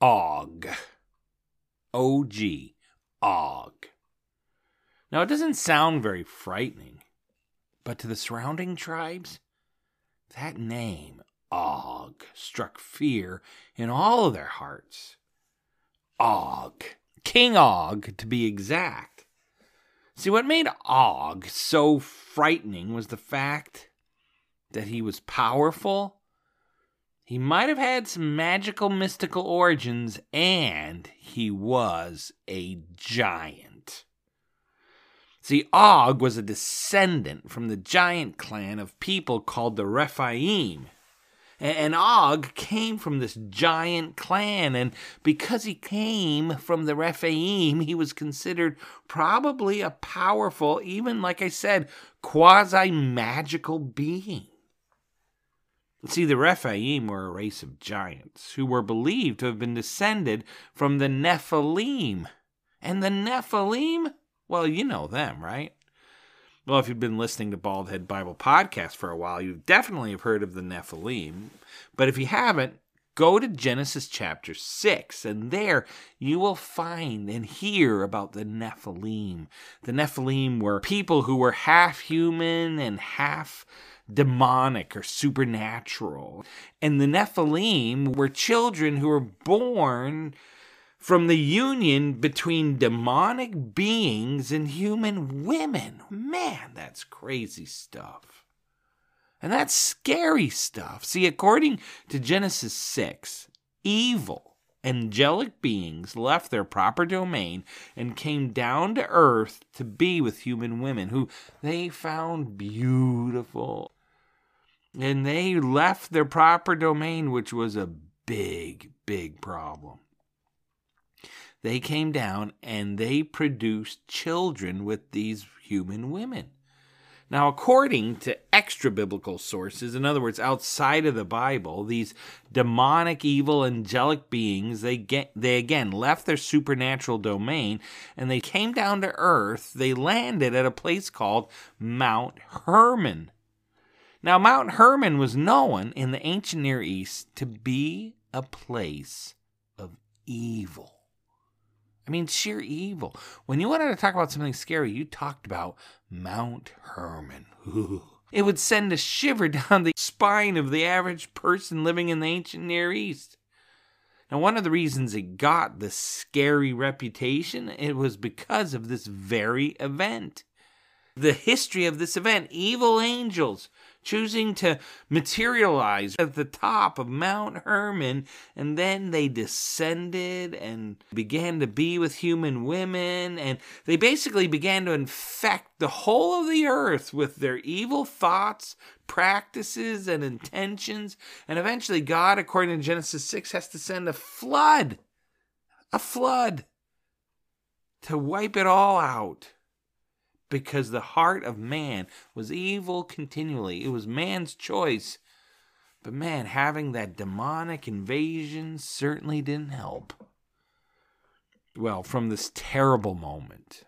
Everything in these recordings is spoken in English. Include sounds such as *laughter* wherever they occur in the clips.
Og. O-G. Og. Now, it doesn't sound very frightening, but to the surrounding tribes, that name, Og, struck fear in all of their hearts. Og. King Og, to be exact. See, what made Og so frightening was the fact that he was powerful he might have had some magical, mystical origins, and he was a giant. See, Og was a descendant from the giant clan of people called the Rephaim. And Og came from this giant clan, and because he came from the Rephaim, he was considered probably a powerful, even like I said, quasi magical being. See, the Rephaim were a race of giants who were believed to have been descended from the Nephilim. And the Nephilim? Well, you know them, right? Well, if you've been listening to Baldhead Bible Podcast for a while, you definitely have heard of the Nephilim. But if you haven't, go to Genesis chapter 6, and there you will find and hear about the Nephilim. The Nephilim were people who were half human and half demonic or supernatural. And the Nephilim were children who were born from the union between demonic beings and human women. Man, that's crazy stuff. And that's scary stuff. See, according to Genesis 6, evil angelic beings left their proper domain and came down to earth to be with human women who they found beautiful and they left their proper domain, which was a big, big problem. They came down and they produced children with these human women. Now, according to extra biblical sources, in other words, outside of the Bible, these demonic, evil, angelic beings, they get, they again left their supernatural domain and they came down to earth. They landed at a place called Mount Hermon. Now, Mount Hermon was known in the ancient Near East to be a place of evil. I mean, sheer evil. When you wanted to talk about something scary, you talked about Mount Hermon. Ooh. *laughs* It would send a shiver *laughs* down the spine of the average person living in the ancient Near East. Now, one of the reasons it got this scary reputation, it was because of this very event. The history of this event, evil angels choosing to materialize at the top of Mount Hermon, and then they descended and began to be with human women, and they basically began to infect the whole of the earth with their evil thoughts, practices, and intentions. And eventually, God, according to Genesis 6, has to send a flood. A flood to wipe it all out because the heart of man was evil continually. It was man's choice. But man, having that demonic invasion certainly didn't help. well, from this terrible moment.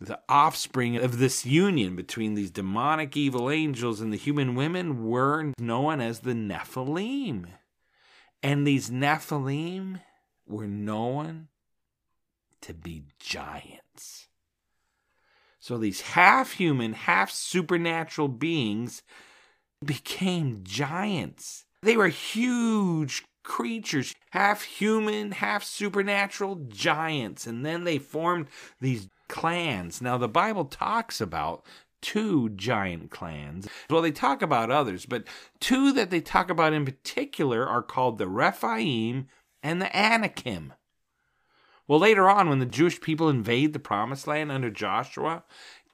The offspring of this union between these demonic evil angels and the human women were known as the Nephilim. And these Nephilim were known to be giants. So these half human, half supernatural beings became giants. They were huge creatures, half human, half supernatural giants. And then they formed these clans. Now, the Bible talks about two giant clans. Well, they talk about others, but two that they talk about in particular are called the Rephaim and the Anakim. Well, later on, when the Jewish people invade the promised land under Joshua,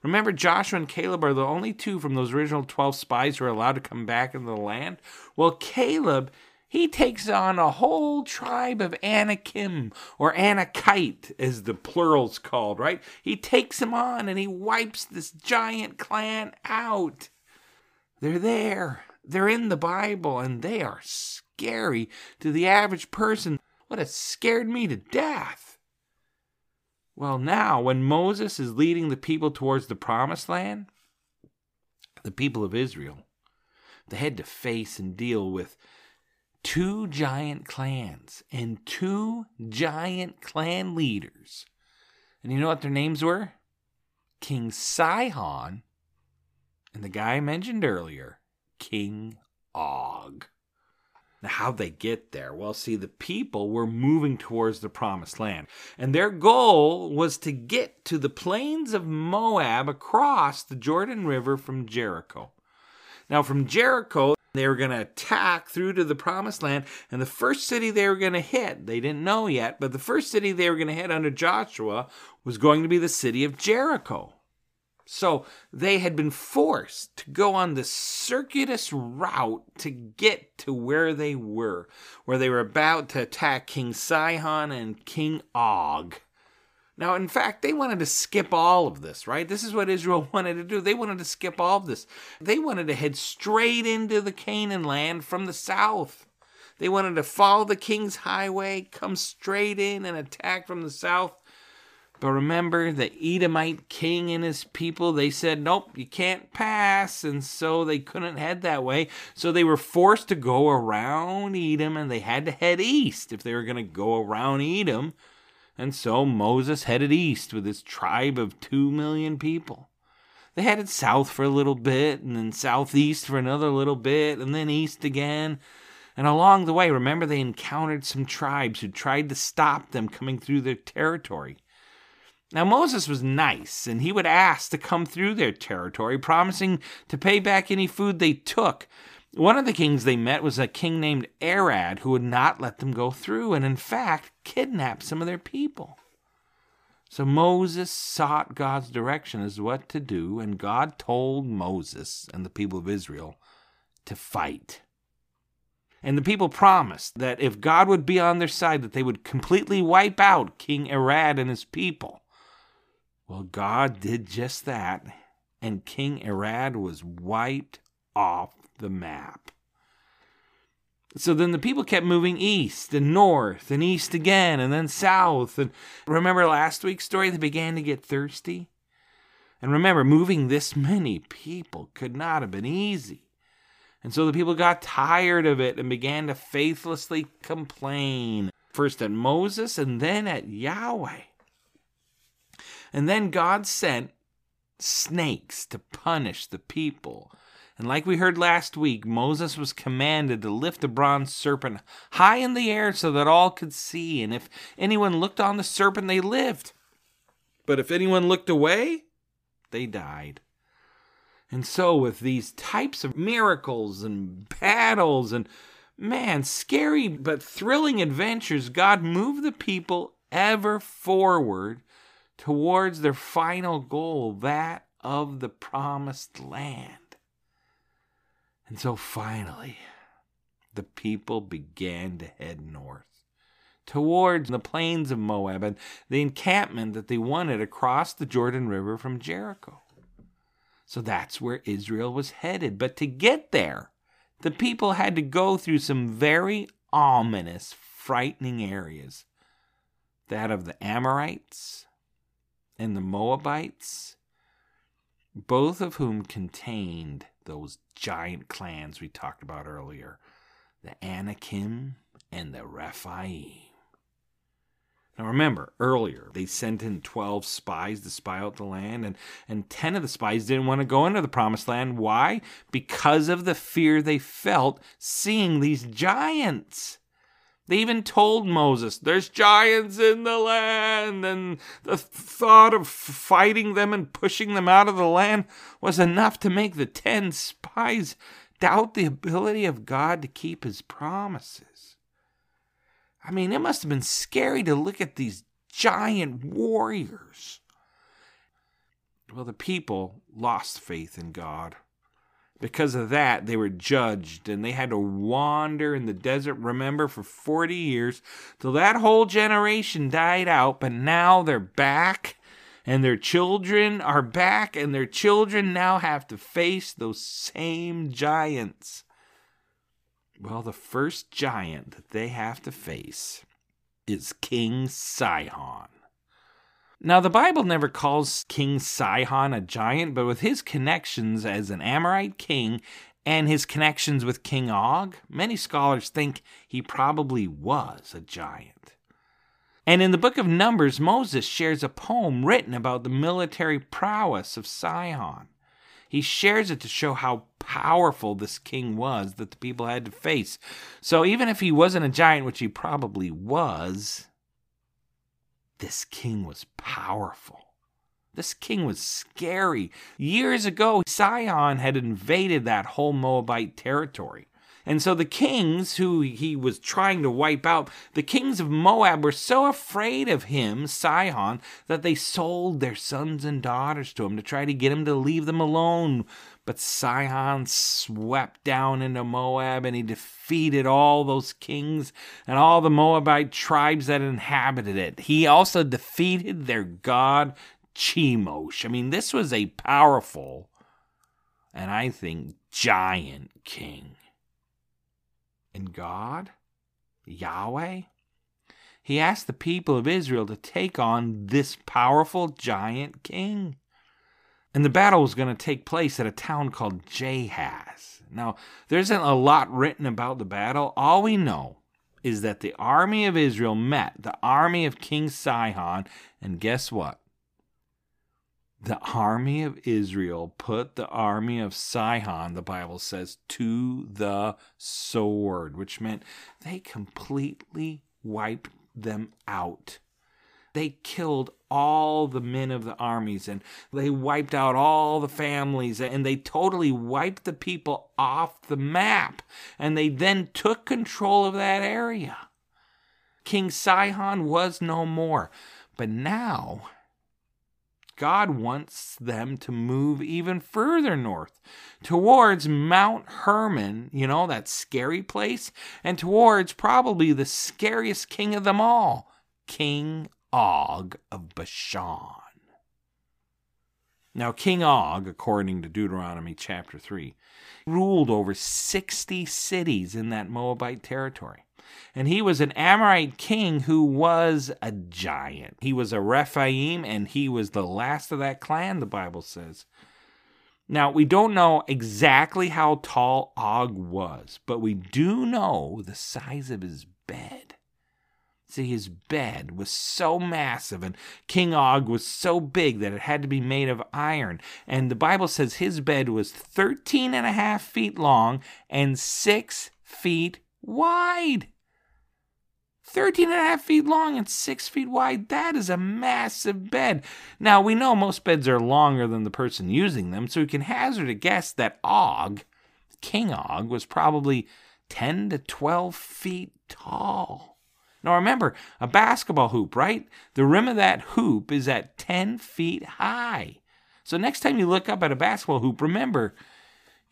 remember Joshua and Caleb are the only two from those original 12 spies who are allowed to come back into the land? Well, Caleb he takes on a whole tribe of Anakim, or Anakite, as the plural's called, right? He takes them on and he wipes this giant clan out. They're there. They're in the Bible, and they are scary to the average person. What has scared me to death. Well, now, when Moses is leading the people towards the promised land, the people of Israel, they had to face and deal with two giant clans and two giant clan leaders. And you know what their names were? King Sihon and the guy I mentioned earlier, King Og. Now, how'd they get there? Well, see, the people were moving towards the promised land, and their goal was to get to the plains of Moab across the Jordan River from Jericho. Now, from Jericho, they were going to attack through to the promised land, and the first city they were going to hit, they didn't know yet, but the first city they were going to hit under Joshua was going to be the city of Jericho. So they had been forced to go on the circuitous route to get to where they were, where they were about to attack King Sihon and King Og. Now, in fact, they wanted to skip all of this, right? This is what Israel *laughs* wanted to do. They wanted to skip all of this. They wanted to head straight into the Canaan land from the south. They wanted to follow the king's highway, come straight in and attack from the south. But remember, the Edomite king and his people, they said, nope, you can't pass. And so they couldn't head that way. So they were forced to go around Edom and they had to head east if they were going to go around Edom and so Moses headed east with his tribe of two million people. They headed south for a little bit, and then southeast for another little bit, and then east again. And along the way, remember, they encountered some tribes who tried to stop them coming through their territory. Now, Moses was nice, and he would ask to come through their territory, promising to pay back any food they took. One of the kings they met was a king named Arad who would not let them go through and, in fact, kidnapped some of their people. So Moses sought God's direction as what to do, and God told Moses and the people of Israel to fight. And the people promised that if God would be on their side, that they would completely wipe out King Arad and his people. Well, God did just that, and King Arad was wiped off the map. So then the people kept moving east and north and east again and then south. And remember last week's story? They began to get thirsty. And remember, moving this many people could not have been easy. And so the people got tired of it and began to faithlessly complain, first at Moses and then at Yahweh. And then God sent snakes to punish the people and like we heard last week, Moses was commanded to lift the bronze serpent high in the air so that all could see. And if anyone looked on the serpent, they lived. But if anyone looked away, they died. And so, with these types of miracles and battles and man, scary but thrilling adventures, God moved the people ever forward towards their final goal, that of the promised land. And so finally, the people began to head north towards the plains of Moab and the encampment that they wanted across the Jordan River from Jericho. So that's where Israel was headed. But to get there, the people had to go through some very ominous, frightening areas. that of the Amorites and the Moabites, both of whom contained those giant clans we talked about earlier the Anakim and the Rephaim. Now remember, earlier they sent in 12 spies to spy out the land, and, and 10 of the spies didn't want to go into the promised land. Why? Because of the fear they felt seeing these giants. They even told Moses, There's giants in the land, and the thought of fighting them and pushing them out of the land was enough to make the 10 spies doubt the ability of God to keep his promises. I mean, it must have been scary to look at these giant warriors. Well, the people lost faith in God. Because of that, they were judged and they had to wander in the desert, remember, for 40 years till that whole generation died out. But now they're back and their children are back, and their children now have to face those same giants. Well, the first giant that they have to face is King Sihon. Now, the Bible never calls King Sihon a giant, but with his connections as an Amorite king and his connections with King Og, many scholars think he probably was a giant. And in the book of Numbers, Moses shares a poem written about the military prowess of Sihon. He shares it to show how powerful this king was that the people had to face. So even if he wasn't a giant, which he probably was, this king was powerful. This king was scary. Years ago, Sihon had invaded that whole Moabite territory. And so the kings who he was trying to wipe out, the kings of Moab were so afraid of him, Sihon, that they sold their sons and daughters to him to try to get him to leave them alone. But Sihon swept down into Moab and he defeated all those kings and all the Moabite tribes that inhabited it. He also defeated their god Chemosh. I mean, this was a powerful and I think giant king. And God, Yahweh, he asked the people of Israel to take on this powerful giant king. And the battle was going to take place at a town called Jahaz. Now, there isn't a lot written about the battle. All we know is that the army of Israel met the army of King Sihon, and guess what? the army of Israel put the army of Sihon, the Bible says, to the sword, which meant they completely wiped them out. They killed all the men of the armies and they wiped out all the families and they totally wiped the people off the map. And they then took control of that area. King Sihon was no more. But now, God wants them to move even further north towards Mount Hermon, you know, that scary place, and towards probably the scariest king of them all, King Og of Bashan. Now, King Og, according to Deuteronomy chapter 3, ruled over 60 cities in that Moabite territory. And he was an Amorite king who was a giant. He was a Rephaim, and he was the last of that clan, the Bible says. Now, we don't know exactly how tall Og was, but we do know the size of his bed. See, his bed was so massive, and King Og was so big that it had to be made of iron. And the Bible says his bed was 13 and a half feet long and 6 feet wide. 13 and a half feet long and 6 feet wide. That is a massive bed. Now, we know most beds are longer than the person using them, so we can hazard a guess that Og, King Og, was probably 10 to 12 feet tall. Now, remember, a basketball hoop, right? The rim of that hoop is at 10 feet high. So, next time you look up at a basketball hoop, remember,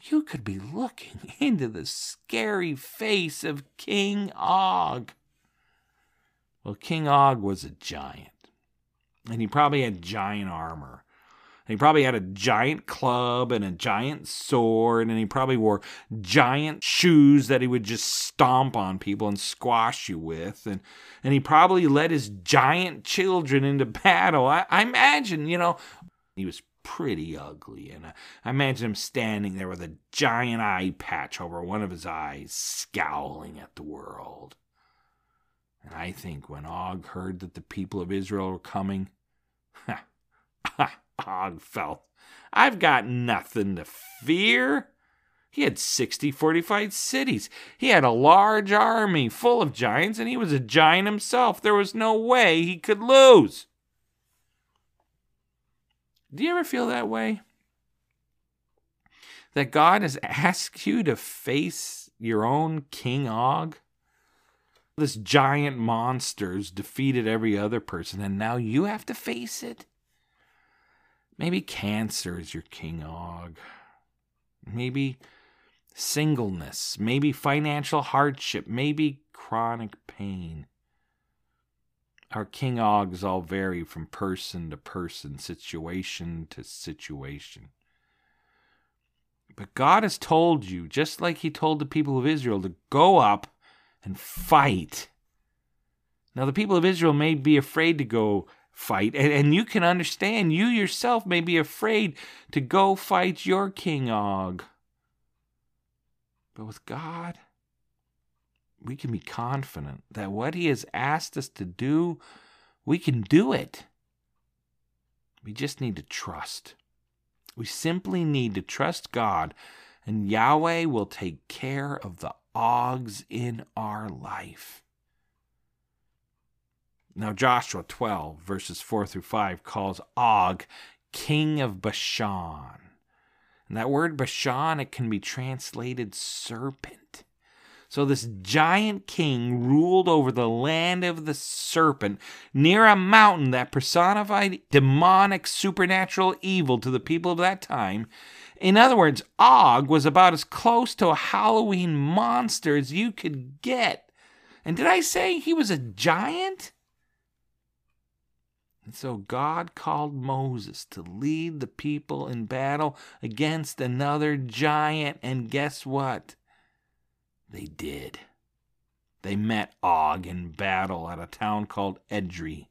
you could be looking *laughs* into the scary face of King Og. Well, King Og was a giant, and he probably had giant armor. He probably had a giant club and a giant sword, and he probably wore giant shoes that he would just stomp on people and squash you with. And, and he probably led his giant children into battle. I, I imagine, you know, he was pretty ugly. And I, I imagine him standing there with a giant eye patch over one of his eyes, scowling at the world. And I think when Og heard that the people of Israel were coming, *laughs* ha, ha, Og felt, I've got nothing to fear. He had 60 fortified cities. He had a large army full of giants, and he was a giant himself. There was no way he could lose. Do you ever feel that way? That God has *laughs* asked you to face your own King Og? This giant monster's defeated every other person, and now you have to face it? Maybe cancer is your king og. Maybe singleness. Maybe financial hardship. Maybe chronic pain. Our king ogs all vary from person to person, situation to situation. But God has told you, just like He told the people of Israel, to go up and fight. Now, the people of Israel may be afraid to go fight. And, and you can understand, you yourself may be afraid to go fight your King Og. But with God, we can be confident that what He has asked us to do, we can do it. We just need to trust. We simply need to trust God, and Yahweh will take care of the Ogs in our life. Now, Joshua 12, verses 4 through 5, calls Og king of Bashan. And that word Bashan, it can be translated serpent. So, this giant king ruled over the land of the serpent near a mountain that personified demonic supernatural evil to the people of that time. In other words, Og was about as close to a Halloween monster as you could get. And did I say he was a giant? And so God called Moses to lead the people in battle against another giant. And guess what? They did. They met Og in battle at a town called Edrei.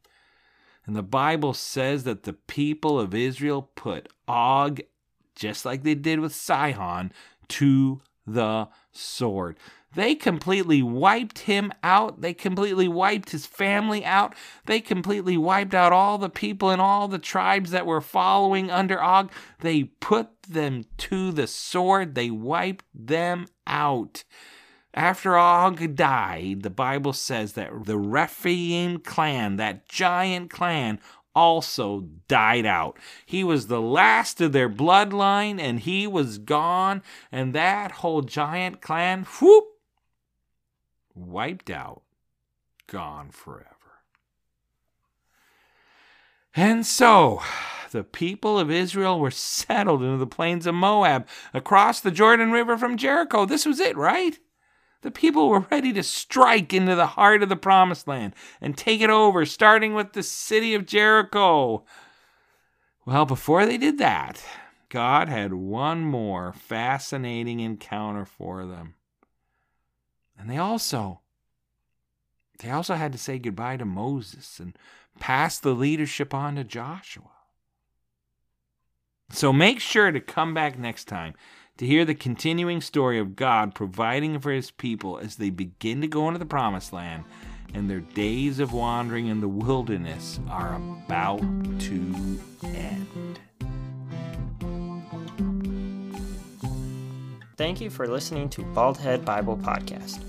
And the Bible says that the people of Israel put Og, just like they did with Sihon, to the sword. They completely wiped him out. They completely wiped his family out. They completely wiped out all the people and all the tribes that were following under Og. They put them to the sword. They wiped them out. After Og died, the Bible says that the Rephaim clan, that giant clan, also died out. He was the last of their bloodline and he was gone. And that whole giant clan, whoop, wiped out, gone forever. And so, the people of Israel were settled into the plains of Moab across the Jordan River from Jericho. This was it, right? The people were ready to strike into the heart of the promised land and take it over, starting with the city of Jericho. Well, before they did that, God had one more fascinating encounter for them. And they also they also had to say goodbye to Moses and pass the leadership on to Joshua. So make sure to come back next time to hear the continuing story of God providing for his people as they begin to go into the promised land and their days of wandering in the wilderness are about to end. Thank you for listening to Baldhead Bible Podcast.